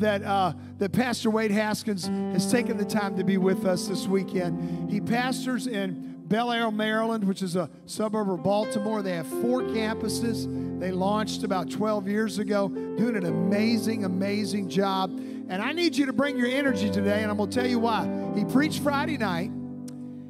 that uh, that Pastor Wade Haskins has taken the time to be with us this weekend. He pastors in Bel Air, Maryland, which is a suburb of Baltimore. They have four campuses. They launched about 12 years ago, doing an amazing, amazing job. And I need you to bring your energy today, and I'm going to tell you why. He preached Friday night.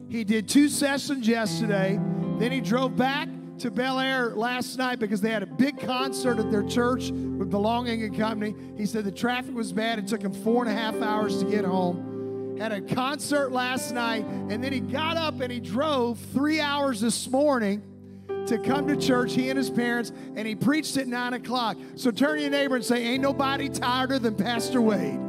He did two sessions yesterday. Then he drove back to Bel Air last night because they had a big concert at their church with Belonging and Company. He said the traffic was bad. It took him four and a half hours to get home. Had a concert last night, and then he got up and he drove three hours this morning to come to church, he and his parents, and he preached at nine o'clock. So turn to your neighbor and say, Ain't nobody tireder than Pastor Wade.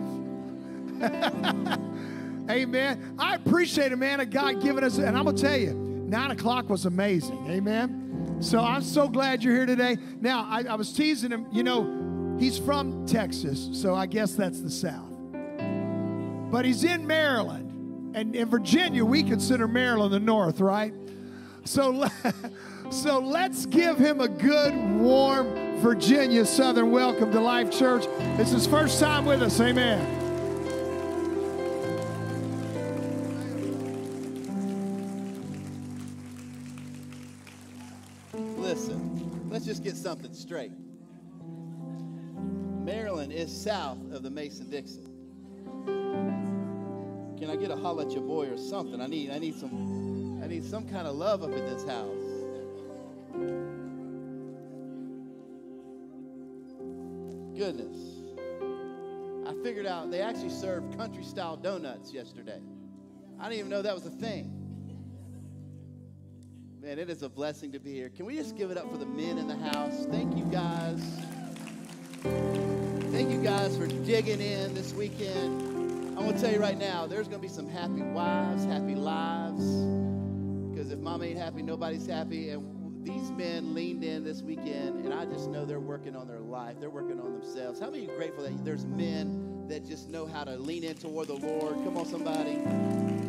Amen. I appreciate a man of God giving us, and I'm going to tell you, nine o'clock was amazing. Amen. So I'm so glad you're here today. Now, I, I was teasing him, you know, he's from Texas, so I guess that's the South. But he's in Maryland. And in Virginia, we consider Maryland the North, right? So, so let's give him a good, warm Virginia Southern welcome to Life Church. It's his first time with us. Amen. Just get something straight. Maryland is south of the Mason Dixon. Can I get a holla at your boy or something? I need, I need some, I need some kind of love up in this house. Goodness. I figured out they actually served country style donuts yesterday. I didn't even know that was a thing. Man, it is a blessing to be here. Can we just give it up for the men in the house? Thank you guys. Thank you guys for digging in this weekend. I'm going to tell you right now, there's going to be some happy wives, happy lives. Because if mom ain't happy, nobody's happy. And these men leaned in this weekend, and I just know they're working on their life. They're working on themselves. How many are grateful that there's men that just know how to lean in toward the Lord? Come on, somebody.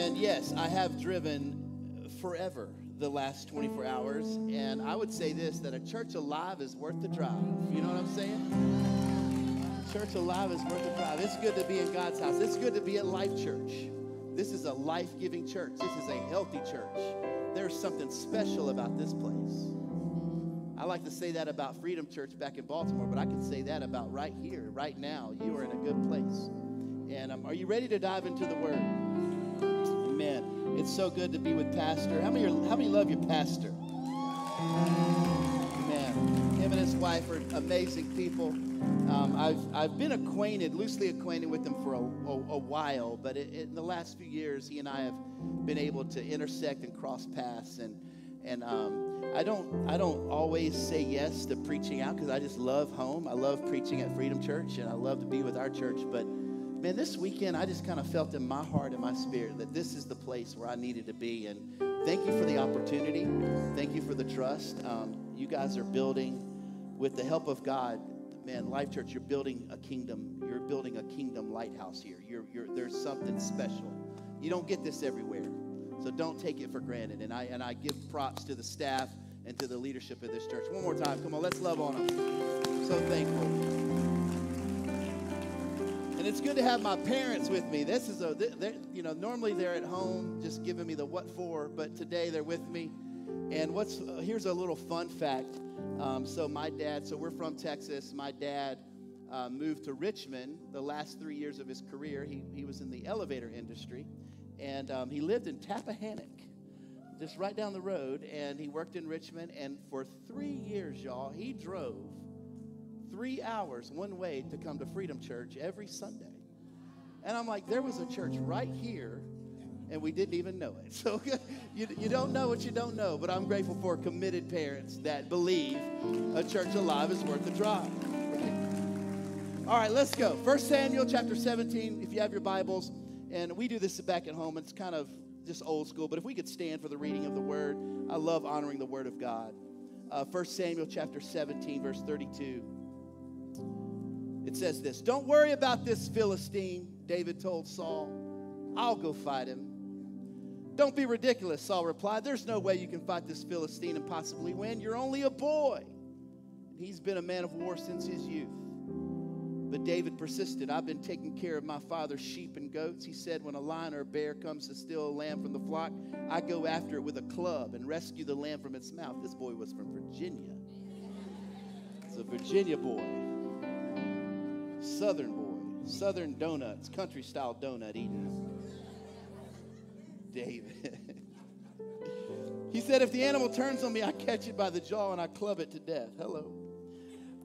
And yes, I have driven forever the last 24 hours. And I would say this that a church alive is worth the drive. You know what I'm saying? Church alive is worth the drive. It's good to be in God's house. It's good to be at Life Church. This is a life giving church. This is a healthy church. There's something special about this place. I like to say that about Freedom Church back in Baltimore, but I can say that about right here, right now. You are in a good place. And um, are you ready to dive into the Word? Amen. It's so good to be with Pastor. How many, how many love your pastor? Amen. Him and his wife are amazing people. Um, I've, I've been acquainted, loosely acquainted with them for a, a, a while, but it, it, in the last few years, he and I have been able to intersect and cross paths. And, and um, I, don't, I don't always say yes to preaching out because I just love home. I love preaching at Freedom Church, and I love to be with our church. But man, this weekend I just kind of felt in my heart and my spirit that this is the place where I needed to be. And thank you for the opportunity. Thank you for the trust. Um, you guys are building, with the help of God, man, Life Church, you're building a kingdom. You're building a kingdom lighthouse here. You're, you're, there's something special. You don't get this everywhere. So don't take it for granted. And I, and I give props to the staff and to the leadership of this church. One more time. Come on, let's love on them. So thankful. And it's good to have my parents with me. This is a, you know, normally they're at home just giving me the what for, but today they're with me. And what's, uh, here's a little fun fact. Um, so my dad, so we're from Texas. My dad uh, moved to Richmond the last three years of his career. He, he was in the elevator industry. And um, he lived in Tappahannock, just right down the road. And he worked in Richmond. And for three years, y'all, he drove three hours one way to come to Freedom Church every Sunday. And I'm like, there was a church right here, and we didn't even know it. So you, you don't know what you don't know, but I'm grateful for committed parents that believe a church alive is worth the drive. All right, let's go. First Samuel chapter 17, if you have your Bibles. And we do this back at home. It's kind of just old school, but if we could stand for the reading of the word, I love honoring the word of God. Uh, 1 Samuel chapter 17, verse 32. It says this Don't worry about this Philistine, David told Saul. I'll go fight him. Don't be ridiculous, Saul replied. There's no way you can fight this Philistine and possibly win. You're only a boy. He's been a man of war since his youth. But David persisted. I've been taking care of my father's sheep and goats. He said, When a lion or a bear comes to steal a lamb from the flock, I go after it with a club and rescue the lamb from its mouth. This boy was from Virginia. It's a Virginia boy, Southern boy, Southern donuts, country style donut eating. David. he said, If the animal turns on me, I catch it by the jaw and I club it to death. Hello.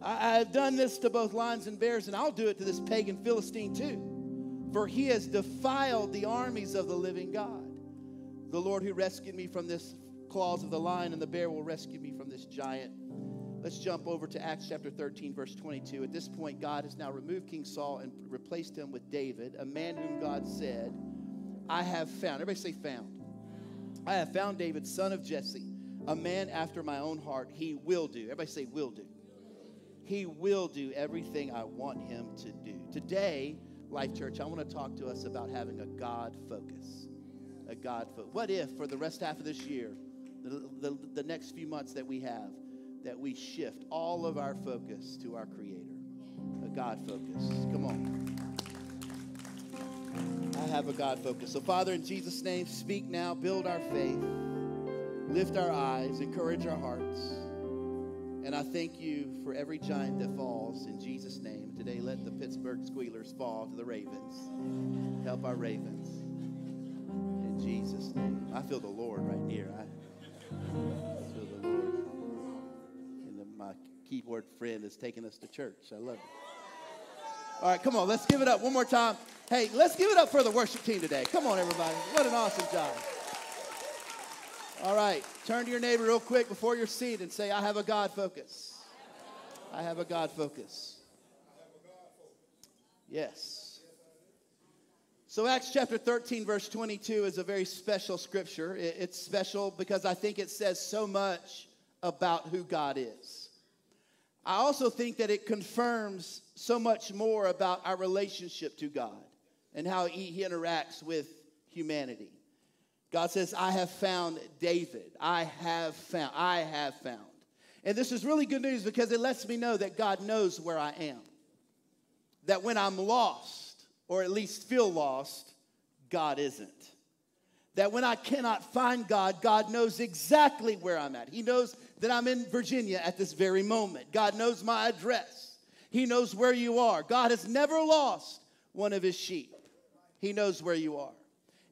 I, have done this to both lions and bears, and I'll do it to this pagan Philistine too. For he has defiled the armies of the living God. The Lord who rescued me from this claws of the lion and the bear will rescue me from this giant. Let's jump over to Acts chapter 13, verse 22. At this point, God has now removed King Saul and replaced him with David, a man whom God said, I have found. Everybody say, found. I have found David, son of Jesse, a man after my own heart. He will do. Everybody say, will do. He will do everything I want him to do. Today, Life Church, I want to talk to us about having a God focus. A God focus. What if, for the rest half of this year, the, the, the next few months that we have, that we shift all of our focus to our Creator? A God focus. Come on. I have a God focus. So, Father, in Jesus' name, speak now, build our faith, lift our eyes, encourage our hearts. And I thank you for every giant that falls in Jesus' name. Today, let the Pittsburgh Squealers fall to the Ravens. Help our Ravens. In Jesus' name. I feel the Lord right here. I keyboard friend is taking us to church. I love it. All right, come on, let's give it up one more time. Hey, let's give it up for the worship team today. Come on, everybody. What an awesome job. All right, turn to your neighbor real quick before your seat and say, I have a God focus. I have a God focus. Yes. So, Acts chapter 13, verse 22 is a very special scripture. It's special because I think it says so much about who God is. I also think that it confirms so much more about our relationship to God and how He interacts with humanity. God says, I have found David. I have found. I have found. And this is really good news because it lets me know that God knows where I am. That when I'm lost, or at least feel lost, God isn't. That when I cannot find God, God knows exactly where I'm at. He knows that I'm in Virginia at this very moment. God knows my address. He knows where you are. God has never lost one of his sheep. He knows where you are.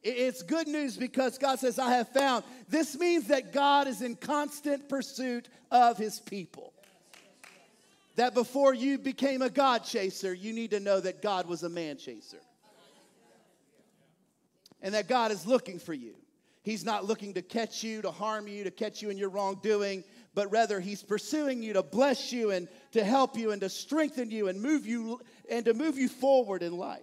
It's good news because God says, I have found. This means that God is in constant pursuit of his people. That before you became a God chaser, you need to know that God was a man chaser. And that God is looking for you. He's not looking to catch you, to harm you, to catch you in your wrongdoing, but rather he's pursuing you to bless you and to help you and to strengthen you and move you and to move you forward in life.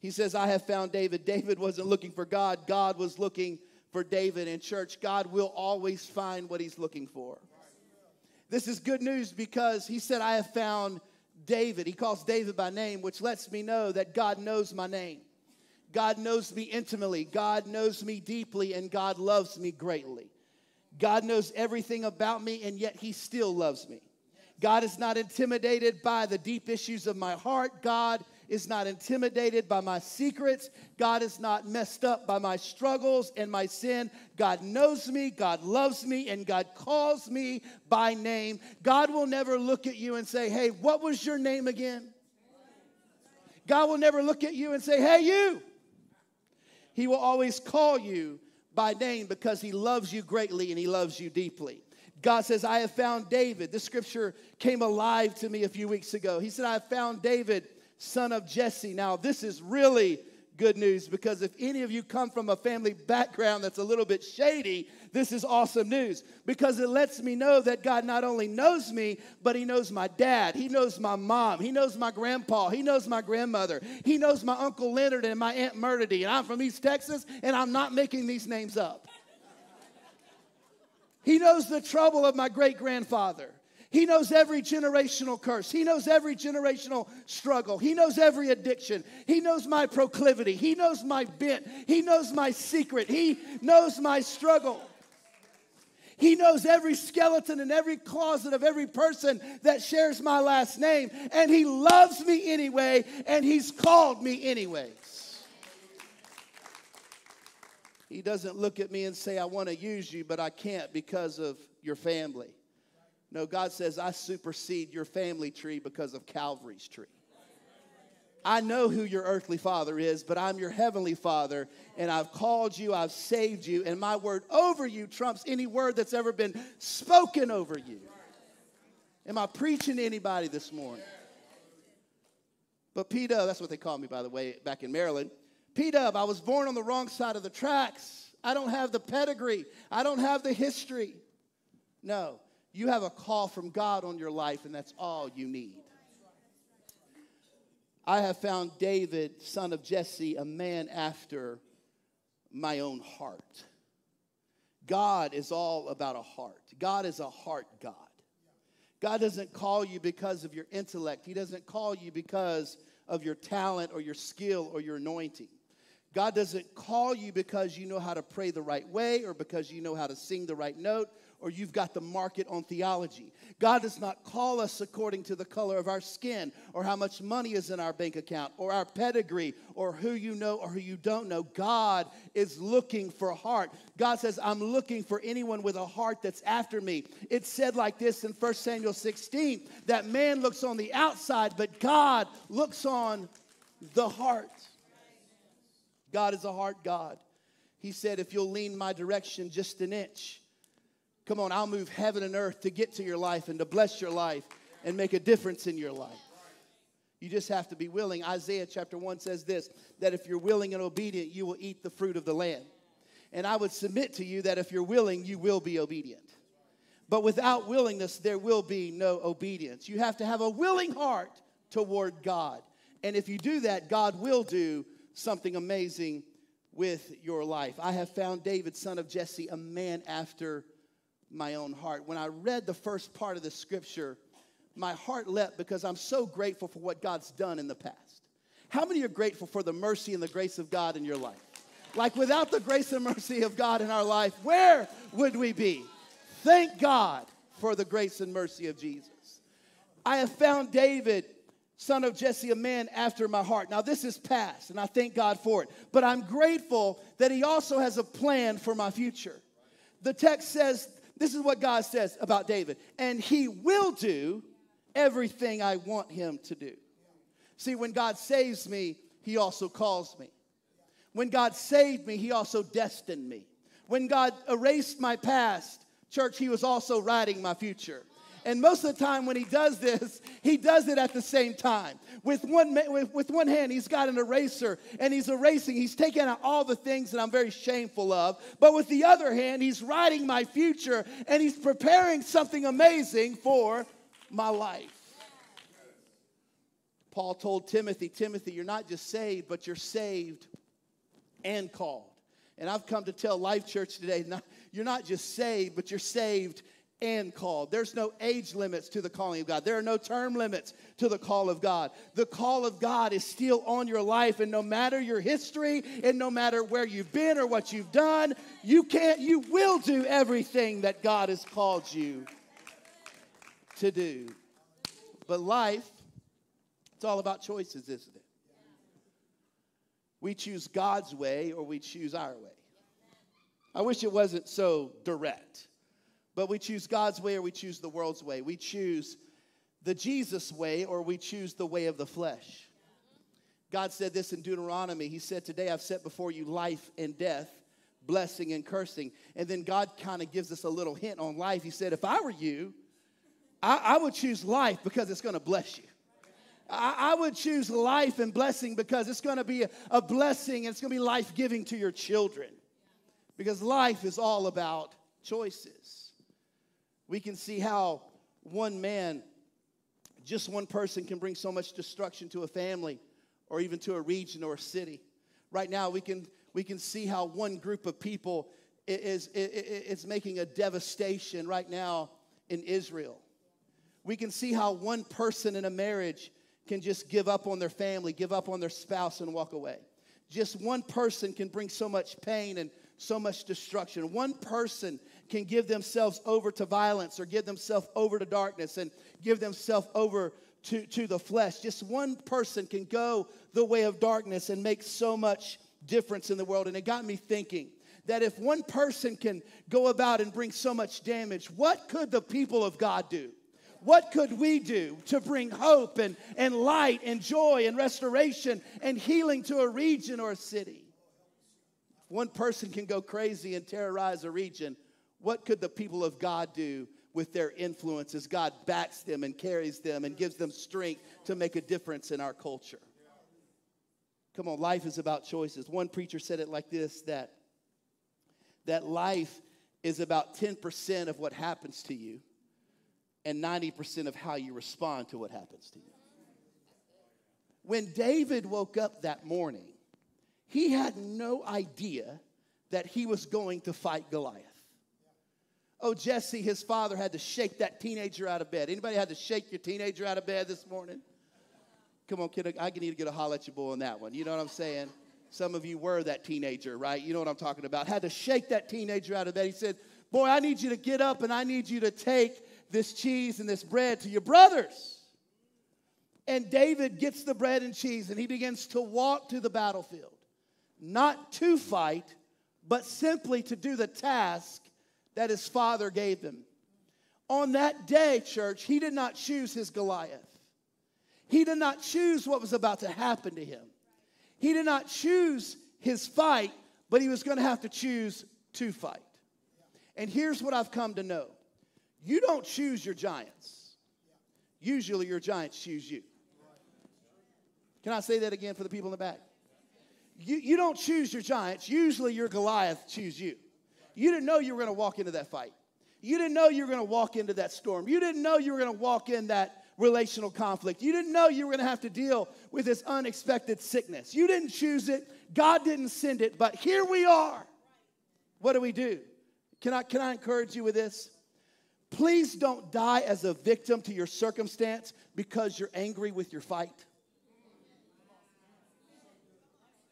He says, I have found David. David wasn't looking for God, God was looking for David. In church, God will always find what he's looking for. This is good news because he said, I have found David. He calls David by name, which lets me know that God knows my name. God knows me intimately. God knows me deeply, and God loves me greatly. God knows everything about me, and yet He still loves me. God is not intimidated by the deep issues of my heart. God is not intimidated by my secrets. God is not messed up by my struggles and my sin. God knows me, God loves me, and God calls me by name. God will never look at you and say, Hey, what was your name again? God will never look at you and say, Hey, you. He will always call you by name because he loves you greatly and he loves you deeply. God says, I have found David. This scripture came alive to me a few weeks ago. He said, I have found David son of Jesse. Now, this is really good news because if any of you come from a family background that's a little bit shady, this is awesome news because it lets me know that God not only knows me, but He knows my dad. He knows my mom. He knows my grandpa. He knows my grandmother. He knows my Uncle Leonard and my Aunt Murdity. And I'm from East Texas, and I'm not making these names up. He knows the trouble of my great grandfather. He knows every generational curse. He knows every generational struggle. He knows every addiction. He knows my proclivity. He knows my bent. He knows my secret. He knows my struggle. He knows every skeleton and every closet of every person that shares my last name. And He loves me anyway, and He's called me anyways. He doesn't look at me and say, I want to use you, but I can't because of your family. No, God says, I supersede your family tree because of Calvary's tree. I know who your earthly father is, but I'm your heavenly father, and I've called you, I've saved you, and my word over you trumps any word that's ever been spoken over you. Am I preaching to anybody this morning? But P Dub, that's what they call me, by the way, back in Maryland. P Dub, I was born on the wrong side of the tracks. I don't have the pedigree, I don't have the history. No, you have a call from God on your life, and that's all you need. I have found David, son of Jesse, a man after my own heart. God is all about a heart. God is a heart God. God doesn't call you because of your intellect, He doesn't call you because of your talent or your skill or your anointing. God doesn't call you because you know how to pray the right way or because you know how to sing the right note or you've got the market on theology. God does not call us according to the color of our skin or how much money is in our bank account or our pedigree or who you know or who you don't know. God is looking for a heart. God says, I'm looking for anyone with a heart that's after me. It's said like this in 1 Samuel 16 that man looks on the outside, but God looks on the heart. God is a heart God. He said, If you'll lean my direction just an inch, Come on, I'll move heaven and earth to get to your life and to bless your life and make a difference in your life. You just have to be willing. Isaiah chapter 1 says this that if you're willing and obedient, you will eat the fruit of the land. And I would submit to you that if you're willing, you will be obedient. But without willingness, there will be no obedience. You have to have a willing heart toward God. And if you do that, God will do something amazing with your life. I have found David, son of Jesse, a man after my own heart. When I read the first part of the scripture, my heart leapt because I'm so grateful for what God's done in the past. How many are grateful for the mercy and the grace of God in your life? Like without the grace and mercy of God in our life, where would we be? Thank God for the grace and mercy of Jesus. I have found David, son of Jesse, a man after my heart. Now, this is past, and I thank God for it. But I'm grateful that he also has a plan for my future. The text says this is what God says about David. And he will do everything I want him to do. See, when God saves me, he also calls me. When God saved me, he also destined me. When God erased my past, church, he was also writing my future. And most of the time, when he does this, he does it at the same time. With one, with, with one hand, he's got an eraser and he's erasing. He's taking out all the things that I'm very shameful of. But with the other hand, he's writing my future and he's preparing something amazing for my life. Paul told Timothy, Timothy, you're not just saved, but you're saved and called. And I've come to tell Life Church today, not, you're not just saved, but you're saved and called. There's no age limits to the calling of God. There are no term limits to the call of God. The call of God is still on your life, and no matter your history, and no matter where you've been or what you've done, you can't, you will do everything that God has called you to do. But life, it's all about choices, isn't it? We choose God's way or we choose our way. I wish it wasn't so direct. But we choose God's way or we choose the world's way. We choose the Jesus way or we choose the way of the flesh. God said this in Deuteronomy. He said, Today I've set before you life and death, blessing and cursing. And then God kind of gives us a little hint on life. He said, If I were you, I, I would choose life because it's going to bless you. I, I would choose life and blessing because it's going to be a, a blessing and it's going to be life giving to your children. Because life is all about choices. We can see how one man, just one person, can bring so much destruction to a family or even to a region or a city. Right now, we can, we can see how one group of people is, is, is making a devastation right now in Israel. We can see how one person in a marriage can just give up on their family, give up on their spouse, and walk away. Just one person can bring so much pain and so much destruction. One person can give themselves over to violence or give themselves over to darkness and give themselves over to, to the flesh. Just one person can go the way of darkness and make so much difference in the world. And it got me thinking that if one person can go about and bring so much damage, what could the people of God do? what could we do to bring hope and, and light and joy and restoration and healing to a region or a city? One person can go crazy and terrorize a region. What could the people of God do with their influence as God backs them and carries them and gives them strength to make a difference in our culture? Come on, life is about choices. One preacher said it like this that, that life is about 10% of what happens to you and 90% of how you respond to what happens to you. When David woke up that morning, he had no idea that he was going to fight Goliath. Oh, Jesse, his father had to shake that teenager out of bed. Anybody had to shake your teenager out of bed this morning? Come on, kid, I need to get a holler at your boy on that one. You know what I'm saying? Some of you were that teenager, right? You know what I'm talking about. Had to shake that teenager out of bed. He said, Boy, I need you to get up and I need you to take this cheese and this bread to your brothers. And David gets the bread and cheese and he begins to walk to the battlefield, not to fight, but simply to do the task that his father gave him. On that day, church, he did not choose his Goliath. He did not choose what was about to happen to him. He did not choose his fight, but he was going to have to choose to fight. And here's what I've come to know you don't choose your giants. Usually your giants choose you. Can I say that again for the people in the back? You, you don't choose your giants. Usually your Goliath chooses you. You didn't know you were going to walk into that fight. You didn't know you were going to walk into that storm. You didn't know you were going to walk in that relational conflict. You didn't know you were going to have to deal with this unexpected sickness. You didn't choose it. God didn't send it, but here we are. What do we do? Can I, can I encourage you with this? Please don't die as a victim to your circumstance because you're angry with your fight.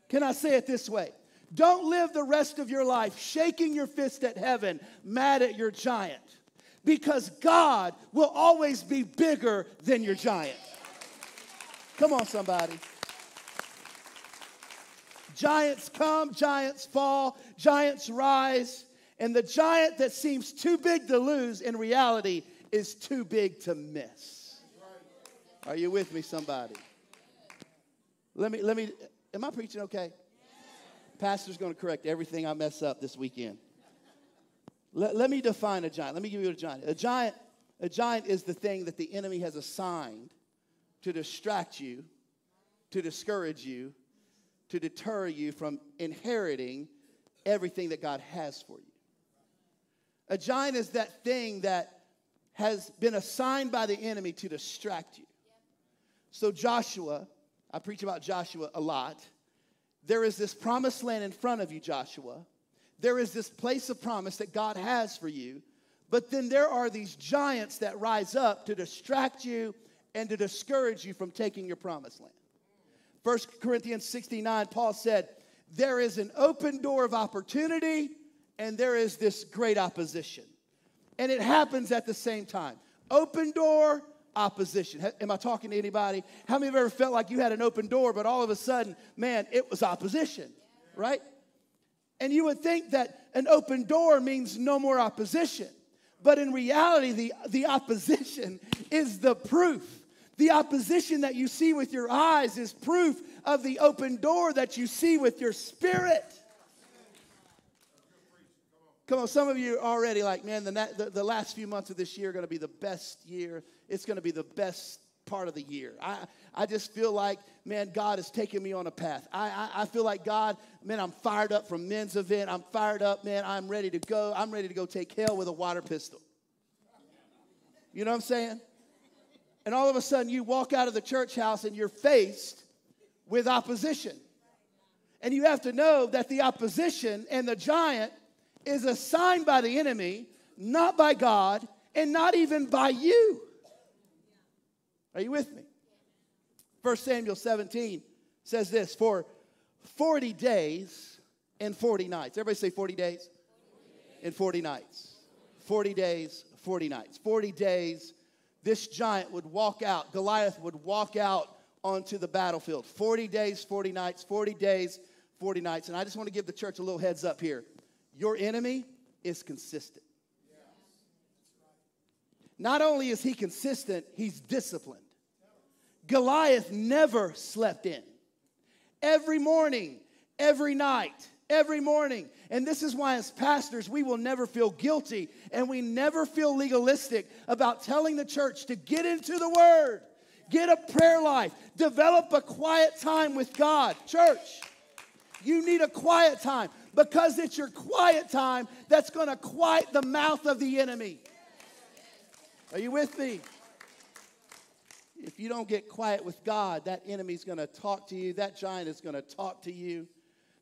Can I say it this way? Don't live the rest of your life shaking your fist at heaven, mad at your giant, because God will always be bigger than your giant. Come on, somebody. Giants come, giants fall, giants rise. And the giant that seems too big to lose in reality is too big to miss. Are you with me, somebody? Let me, let me, am I preaching okay? Pastor's going to correct everything I mess up this weekend. Let, let me define a giant. Let me give you a giant. A giant, a giant is the thing that the enemy has assigned to distract you, to discourage you, to deter you from inheriting everything that God has for you. A giant is that thing that has been assigned by the enemy to distract you. So, Joshua, I preach about Joshua a lot. There is this promised land in front of you, Joshua. There is this place of promise that God has for you. But then there are these giants that rise up to distract you and to discourage you from taking your promised land. 1 Corinthians 69, Paul said, There is an open door of opportunity and there is this great opposition. And it happens at the same time. Open door, opposition. Am I talking to anybody? How many of ever felt like you had an open door, but all of a sudden, man, it was opposition, right? And you would think that an open door means no more opposition. But in reality, the, the opposition is the proof. The opposition that you see with your eyes is proof of the open door that you see with your spirit. Come on, some of you already like, man, the, the, the last few months of this year are going to be the best year. It's going to be the best part of the year. I, I just feel like, man, God is taking me on a path. I, I, I feel like God, man, I'm fired up from men's event. I'm fired up, man. I'm ready to go. I'm ready to go take hell with a water pistol. You know what I'm saying? And all of a sudden, you walk out of the church house and you're faced with opposition. And you have to know that the opposition and the giant is assigned by the enemy, not by God, and not even by you. Are you with me? 1 Samuel 17 says this For 40 days and 40 nights. Everybody say 40 days and 40 nights. 40 days, 40 nights. 40 days, this giant would walk out, Goliath would walk out onto the battlefield. 40 days, 40 nights, 40 days, 40 nights. And I just want to give the church a little heads up here. Your enemy is consistent. Not only is he consistent, he's disciplined. Goliath never slept in. Every morning, every night, every morning. And this is why, as pastors, we will never feel guilty and we never feel legalistic about telling the church to get into the Word, get a prayer life, develop a quiet time with God. Church, you need a quiet time because it's your quiet time that's going to quiet the mouth of the enemy. Are you with me? If you don't get quiet with God, that enemy's going to talk to you. That giant is going to talk to you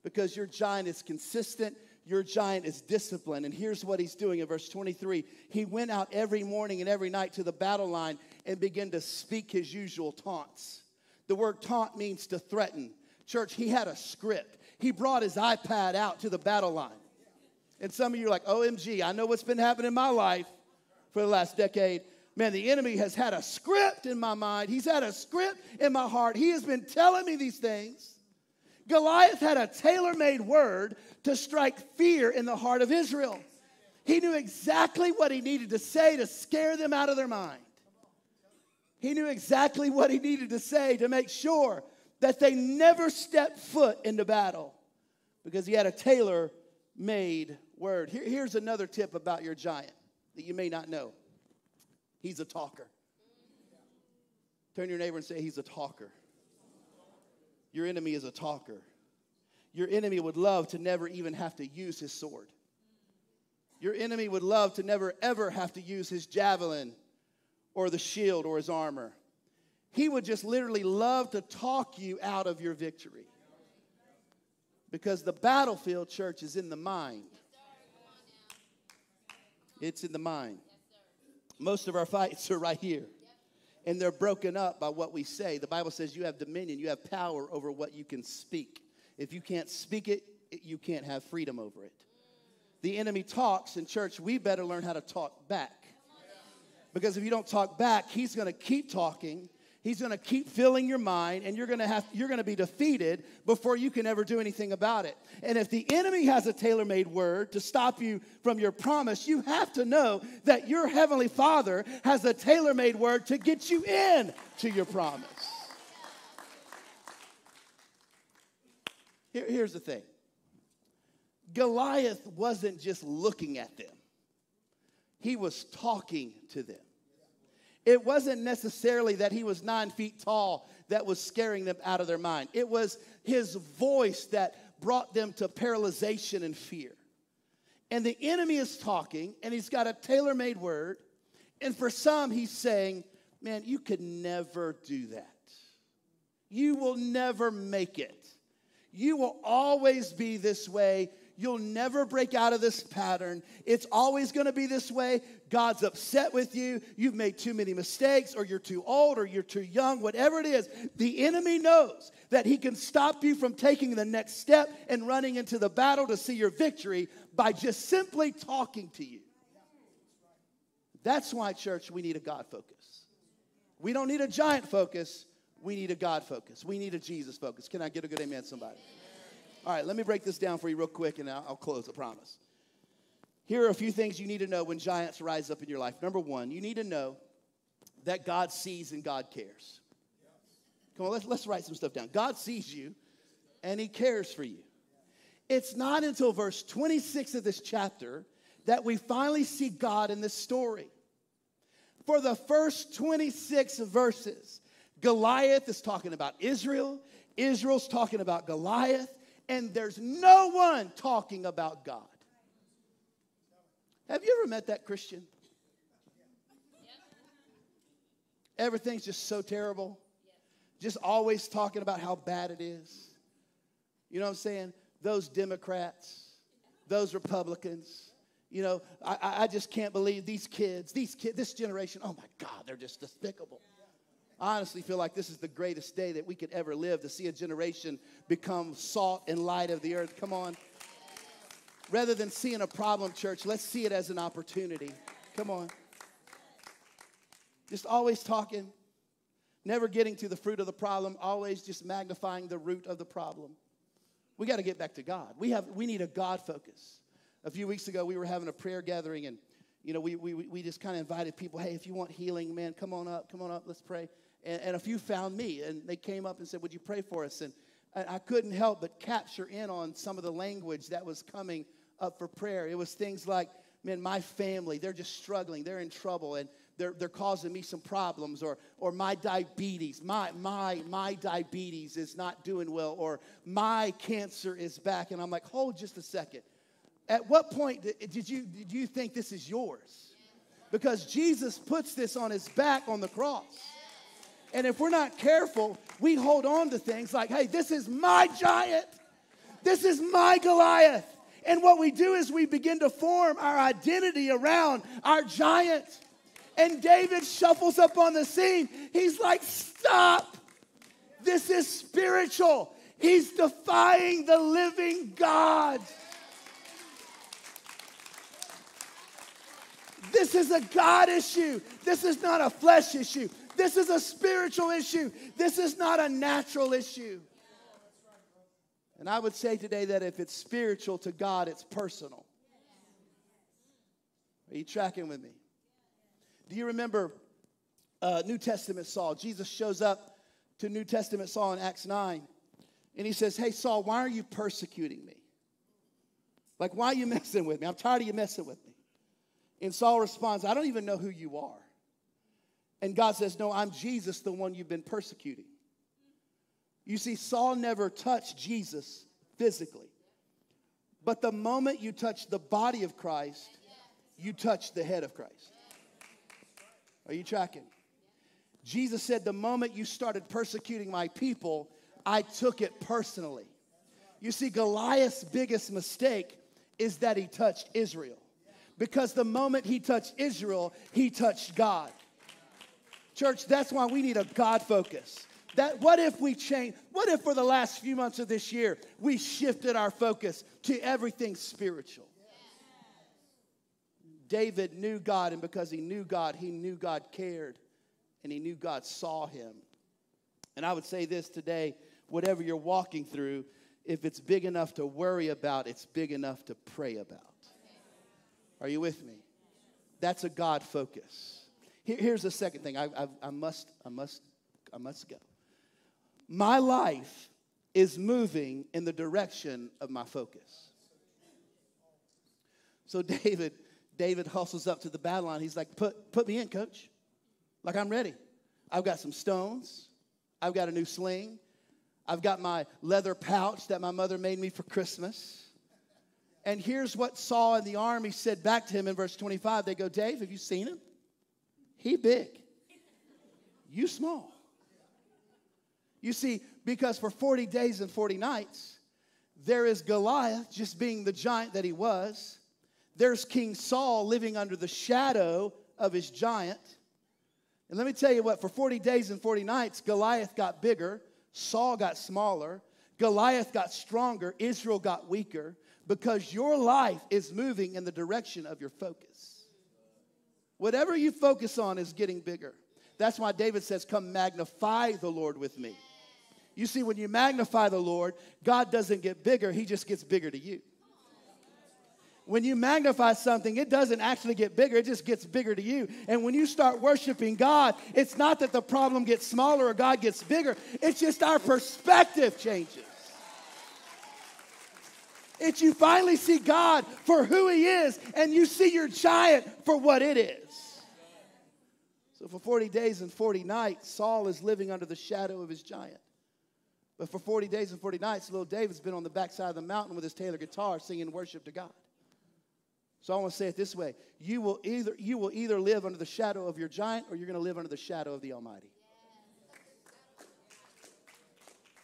because your giant is consistent. Your giant is disciplined. And here's what he's doing in verse 23 He went out every morning and every night to the battle line and began to speak his usual taunts. The word taunt means to threaten. Church, he had a script he brought his iPad out to the battle line. And some of you are like, OMG, I know what's been happening in my life for the last decade. Man, the enemy has had a script in my mind. He's had a script in my heart. He has been telling me these things. Goliath had a tailor made word to strike fear in the heart of Israel. He knew exactly what he needed to say to scare them out of their mind. He knew exactly what he needed to say to make sure that they never stepped foot into battle because he had a tailor made word. Here, here's another tip about your giant that you may not know he's a talker. Turn your neighbor and say, He's a talker. Your enemy is a talker. Your enemy would love to never even have to use his sword. Your enemy would love to never ever have to use his javelin or the shield or his armor. He would just literally love to talk you out of your victory. Because the battlefield, church, is in the mind. It's in the mind. Most of our fights are right here. And they're broken up by what we say. The Bible says you have dominion, you have power over what you can speak. If you can't speak it, you can't have freedom over it. The enemy talks, in church, we better learn how to talk back. Because if you don't talk back, he's going to keep talking He's going to keep filling your mind and you're going to have you're going to be defeated before you can ever do anything about it. And if the enemy has a tailor-made word to stop you from your promise, you have to know that your heavenly Father has a tailor-made word to get you in to your promise. Here, here's the thing. Goliath wasn't just looking at them. He was talking to them. It wasn't necessarily that he was nine feet tall that was scaring them out of their mind. It was his voice that brought them to paralyzation and fear. And the enemy is talking, and he's got a tailor made word. And for some, he's saying, Man, you could never do that. You will never make it. You will always be this way. You'll never break out of this pattern. It's always going to be this way. God's upset with you. You've made too many mistakes, or you're too old, or you're too young, whatever it is. The enemy knows that he can stop you from taking the next step and running into the battle to see your victory by just simply talking to you. That's why, church, we need a God focus. We don't need a giant focus. We need a God focus. We need a Jesus focus. Can I get a good amen, somebody? All right, let me break this down for you real quick and I'll, close, I promise. Here are a few things you need to know when giants rise up in your life. Number one, you need to know that God sees and God cares. Come on, let's, let's write some stuff down. God sees you and He cares for you. It's not until verse 26 of this chapter that we finally see God in this story. For the first 26 verses, Goliath is talking about Israel, Israel's talking about Goliath, and there's no one talking about God. Have you ever met that Christian? Everything's just so terrible. Just always talking about how bad it is. You know what I'm saying? Those Democrats, those Republicans. You know, I, I just can't believe these kids, these kids, this generation, oh my God, they're just despicable. Honestly feel like this is the greatest day that we could ever live to see a generation become salt and light of the earth. Come on. Rather than seeing a problem, church, let's see it as an opportunity. Come on. Just always talking, never getting to the fruit of the problem, always just magnifying the root of the problem. We got to get back to God. We, have, we need a God focus. A few weeks ago, we were having a prayer gathering, and you know, we, we, we just kind of invited people, hey, if you want healing, man, come on up, come on up, let's pray. And, and a few found me, and they came up and said, would you pray for us? And I, I couldn't help but capture in on some of the language that was coming up for prayer. It was things like, man, my family, they're just struggling, they're in trouble, and they're, they're causing me some problems, or, or my diabetes, my, my, my diabetes is not doing well, or my cancer is back. And I'm like, hold just a second. At what point did you, did you think this is yours? Because Jesus puts this on his back on the cross. And if we're not careful, we hold on to things like, hey, this is my giant. This is my Goliath. And what we do is we begin to form our identity around our giant. And David shuffles up on the scene. He's like, stop. This is spiritual. He's defying the living God. This is a God issue. This is not a flesh issue. This is a spiritual issue. This is not a natural issue. And I would say today that if it's spiritual to God, it's personal. Are you tracking with me? Do you remember uh, New Testament Saul? Jesus shows up to New Testament Saul in Acts 9, and he says, Hey, Saul, why are you persecuting me? Like, why are you messing with me? I'm tired of you messing with me. And Saul responds, I don't even know who you are. And God says, No, I'm Jesus, the one you've been persecuting. You see, Saul never touched Jesus physically. But the moment you touch the body of Christ, you touch the head of Christ. Are you tracking? Jesus said, The moment you started persecuting my people, I took it personally. You see, Goliath's biggest mistake is that he touched Israel. Because the moment he touched Israel, he touched God. Church, that's why we need a God focus. That what if we change? What if for the last few months of this year we shifted our focus to everything spiritual? David knew God, and because he knew God, he knew God cared, and he knew God saw him. And I would say this today whatever you're walking through, if it's big enough to worry about, it's big enough to pray about. Are you with me? That's a God focus. Here, here's the second thing I, I, I must, I must, I must go. My life is moving in the direction of my focus. So David, David hustles up to the battle line. He's like, put, put me in, coach. Like I'm ready. I've got some stones. I've got a new sling. I've got my leather pouch that my mother made me for Christmas. And here's what Saul and the army said back to him in verse 25. They go, Dave, have you seen him? He big. You small. You see, because for 40 days and 40 nights, there is Goliath just being the giant that he was. There's King Saul living under the shadow of his giant. And let me tell you what, for 40 days and 40 nights, Goliath got bigger, Saul got smaller, Goliath got stronger, Israel got weaker because your life is moving in the direction of your focus. Whatever you focus on is getting bigger. That's why David says, Come magnify the Lord with me. You see, when you magnify the Lord, God doesn't get bigger, He just gets bigger to you. When you magnify something, it doesn't actually get bigger, it just gets bigger to you. And when you start worshiping God, it's not that the problem gets smaller or God gets bigger, it's just our perspective changes. It's you finally see God for who He is and you see your giant for what it is. So for 40 days and 40 nights, Saul is living under the shadow of his giant. But for 40 days and 40 nights, little David's been on the backside of the mountain with his Taylor guitar singing worship to God. So I want to say it this way. You will either you will either live under the shadow of your giant or you're going to live under the shadow of the Almighty.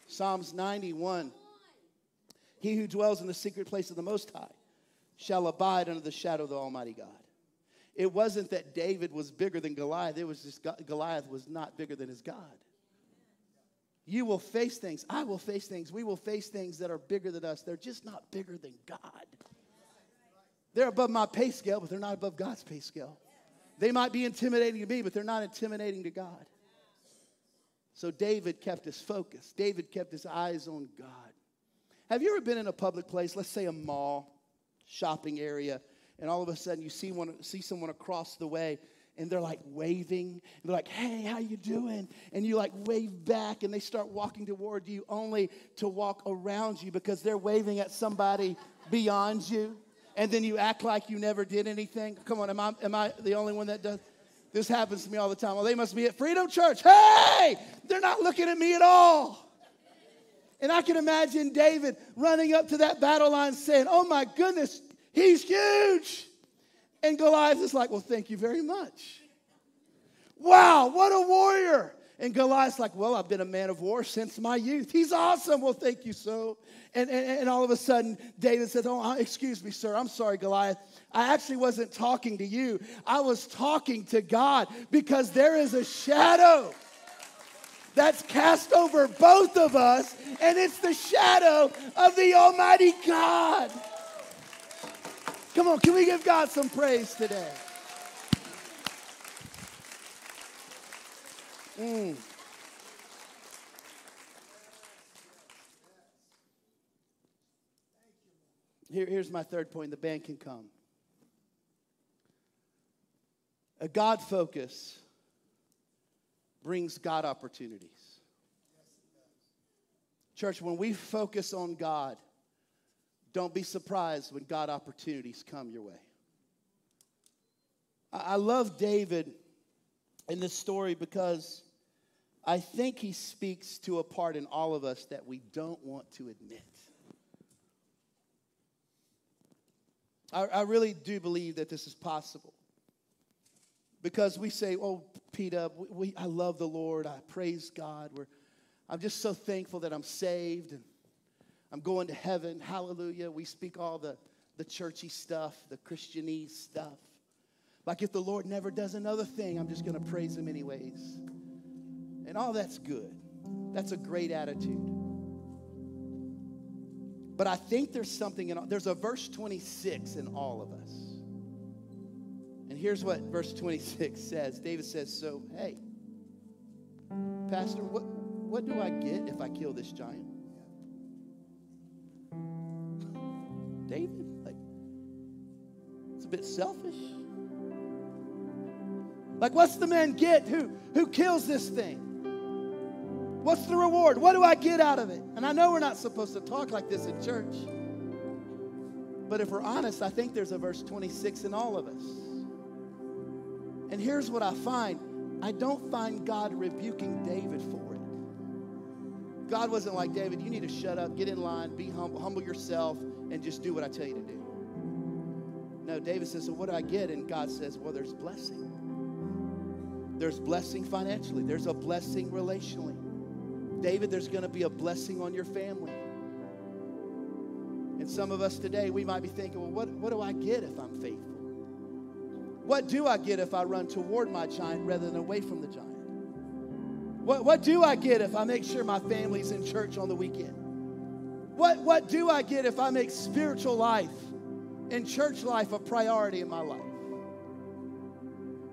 Psalms 91. He who dwells in the secret place of the Most High shall abide under the shadow of the Almighty God. It wasn't that David was bigger than Goliath, it was just Goliath was not bigger than his God. You will face things. I will face things. We will face things that are bigger than us. They're just not bigger than God. They're above my pay scale, but they're not above God's pay scale. They might be intimidating to me, but they're not intimidating to God. So David kept his focus. David kept his eyes on God. Have you ever been in a public place, let's say a mall, shopping area, and all of a sudden you see one see someone across the way and they're like waving. They're like, "Hey, how you doing?" And you like wave back and they start walking toward you only to walk around you because they're waving at somebody beyond you. And then you act like you never did anything. Come on, am I am I the only one that does this happens to me all the time. Well, they must be at Freedom Church. Hey, they're not looking at me at all. And I can imagine David running up to that battle line saying, Oh my goodness, he's huge. And Goliath is like, Well, thank you very much. Wow, what a warrior. And Goliath's like, Well, I've been a man of war since my youth. He's awesome. Well, thank you so. And, and, and all of a sudden, David says, Oh, uh, excuse me, sir. I'm sorry, Goliath. I actually wasn't talking to you, I was talking to God because there is a shadow that's cast over both of us, and it's the shadow of the Almighty God. Come on, can we give God some praise today? Mm. Here, here's my third point. The band can come. A God focus brings God opportunities. Church, when we focus on God, don't be surprised when God opportunities come your way. I love David in this story because I think he speaks to a part in all of us that we don't want to admit. I, I really do believe that this is possible because we say, "Oh, Peter, we, I love the Lord. I praise God. We're, I'm just so thankful that I'm saved and I'm going to heaven. Hallelujah." We speak all the the churchy stuff, the Christianese stuff. Like if the Lord never does another thing, I'm just going to praise Him anyways. And all that's good. That's a great attitude. But I think there's something in there's a verse 26 in all of us here's what verse 26 says David says, So, hey, Pastor, what, what do I get if I kill this giant? David, like, it's a bit selfish. Like, what's the man get who, who kills this thing? What's the reward? What do I get out of it? And I know we're not supposed to talk like this in church. But if we're honest, I think there's a verse 26 in all of us. And here's what I find I don't find God rebuking David for it. God wasn't like, David, you need to shut up, get in line, be humble, humble yourself, and just do what I tell you to do. No, David says, So what do I get? And God says, Well, there's blessing. There's blessing financially, there's a blessing relationally. David, there's going to be a blessing on your family. And some of us today, we might be thinking, well, what, what do I get if I'm faithful? What do I get if I run toward my giant rather than away from the giant? What, what do I get if I make sure my family's in church on the weekend? What, what do I get if I make spiritual life and church life a priority in my life?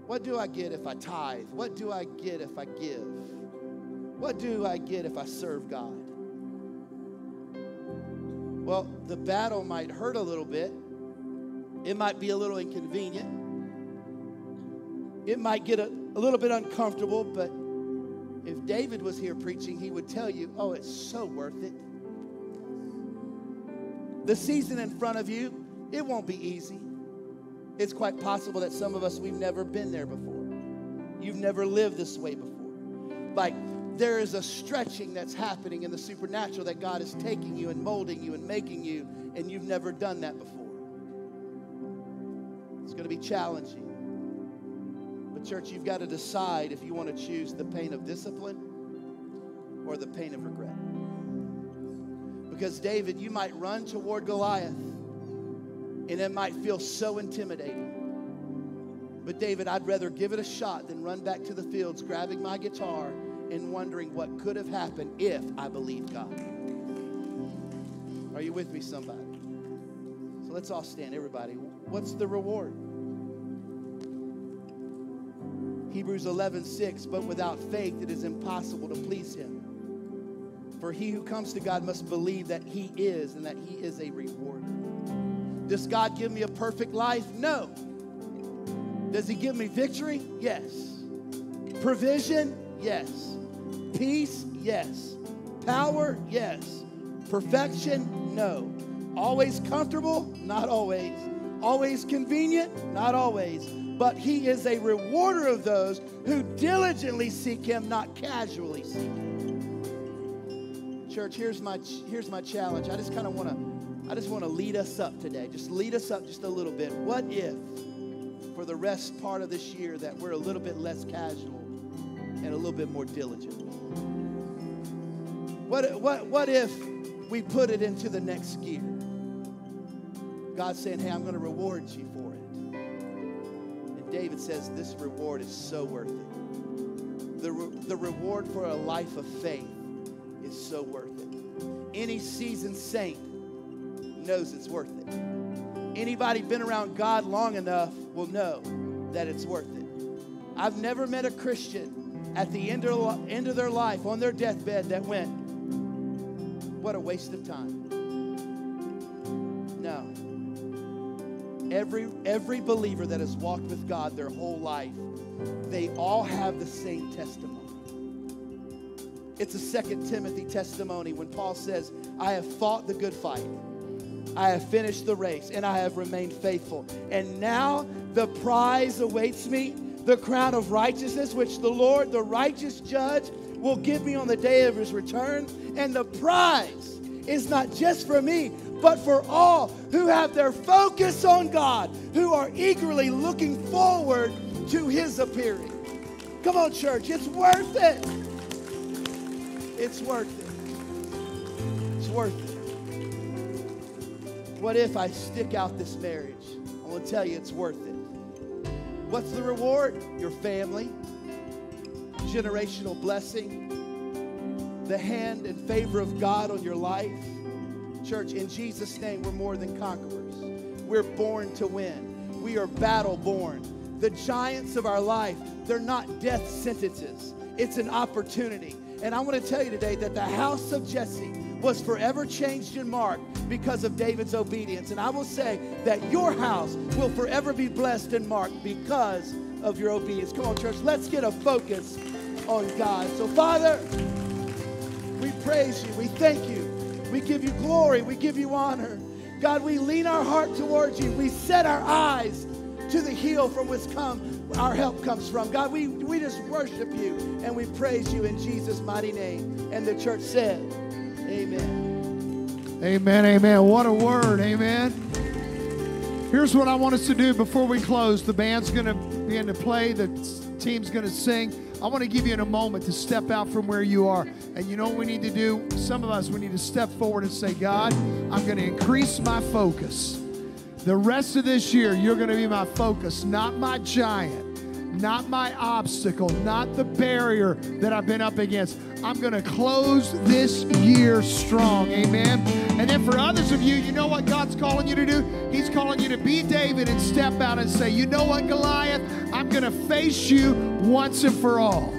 What do I get if I tithe? What do I get if I give? What do I get if I serve God? Well, the battle might hurt a little bit. It might be a little inconvenient. It might get a, a little bit uncomfortable, but if David was here preaching, he would tell you, oh, it's so worth it. The season in front of you, it won't be easy. It's quite possible that some of us, we've never been there before. You've never lived this way before. Like there is a stretching that's happening in the supernatural that God is taking you and molding you and making you, and you've never done that before. It's going to be challenging. Church, you've got to decide if you want to choose the pain of discipline or the pain of regret. Because, David, you might run toward Goliath and it might feel so intimidating. But, David, I'd rather give it a shot than run back to the fields grabbing my guitar and wondering what could have happened if I believed God. Are you with me, somebody? So let's all stand, everybody. What's the reward? Hebrews 11, 6, but without faith it is impossible to please him. For he who comes to God must believe that he is and that he is a rewarder. Does God give me a perfect life? No. Does he give me victory? Yes. Provision? Yes. Peace? Yes. Power? Yes. Perfection? No. Always comfortable? Not always. Always convenient? Not always. But he is a rewarder of those who diligently seek him, not casually seek him. Church, here's my here's my challenge. I just kind of want to I just want to lead us up today. Just lead us up just a little bit. What if for the rest part of this year that we're a little bit less casual and a little bit more diligent? What, what, what if we put it into the next gear? God's saying, hey, I'm going to reward you for it. David says, this reward is so worth it. The, re- the reward for a life of faith is so worth it. Any seasoned saint knows it's worth it. Anybody been around God long enough will know that it's worth it. I've never met a Christian at the end of, end of their life on their deathbed that went, what a waste of time. Every, every believer that has walked with God their whole life, they all have the same testimony. It's a Second Timothy testimony when Paul says, I have fought the good fight. I have finished the race and I have remained faithful. And now the prize awaits me, the crown of righteousness, which the Lord, the righteous judge, will give me on the day of his return. And the prize is not just for me, but for all who have their focus on God, who are eagerly looking forward to his appearing. Come on, church, it's worth it. It's worth it. It's worth it. What if I stick out this marriage? I want to tell you it's worth it. What's the reward? Your family, generational blessing, the hand and favor of God on your life. Church, in Jesus' name, we're more than conquerors. We're born to win. We are battle born. The giants of our life, they're not death sentences, it's an opportunity. And I want to tell you today that the house of Jesse was forever changed and marked because of David's obedience. And I will say that your house will forever be blessed and marked because of your obedience. Come on, church, let's get a focus on God. So, Father, we praise you. We thank you. We give you glory. We give you honor. God, we lean our heart towards you. We set our eyes to the hill from which come our help comes from. God, we, we just worship you and we praise you in Jesus' mighty name. And the church said, Amen. Amen, amen. What a word, amen. Here's what I want us to do before we close. The band's going to begin to play, the team's going to sing. I want to give you in a moment to step out from where you are. And you know what we need to do? Some of us, we need to step forward and say, God, I'm going to increase my focus. The rest of this year, you're going to be my focus, not my giant not my obstacle, not the barrier that I've been up against. I'm going to close this year strong. Amen. And then for others of you, you know what God's calling you to do? He's calling you to be David and step out and say, you know what, Goliath? I'm going to face you once and for all.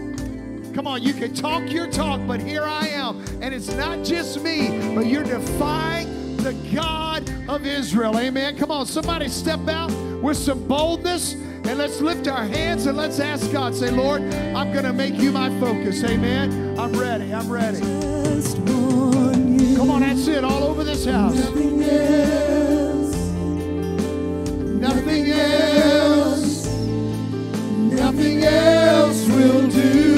Come on, you can talk your talk, but here I am. And it's not just me, but you're defying the God of Israel. Amen. Come on, somebody step out with some boldness and let's lift our hands and let's ask God. Say, Lord, I'm going to make you my focus. Amen. I'm ready. I'm ready. That's it. All over this house. Nothing else. Nothing else. Nothing else will do.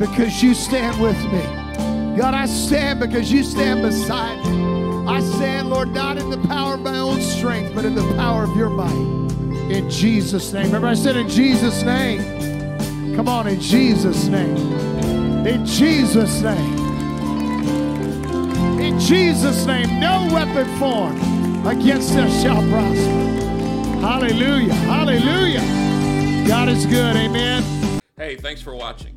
because you stand with me. God, I stand because you stand beside me. I stand, Lord, not in the power of my own strength, but in the power of your might. In Jesus' name. Remember, I said, In Jesus' name. Come on, in Jesus' name. In Jesus' name. In Jesus' name, no weapon formed against us shall prosper. Hallelujah. Hallelujah. God is good. Amen. Hey, thanks for watching.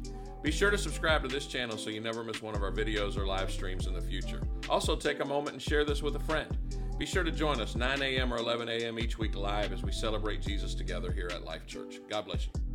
Be sure to subscribe to this channel so you never miss one of our videos or live streams in the future. Also, take a moment and share this with a friend. Be sure to join us 9 a.m. or 11 a.m. each week live as we celebrate Jesus together here at Life Church. God bless you.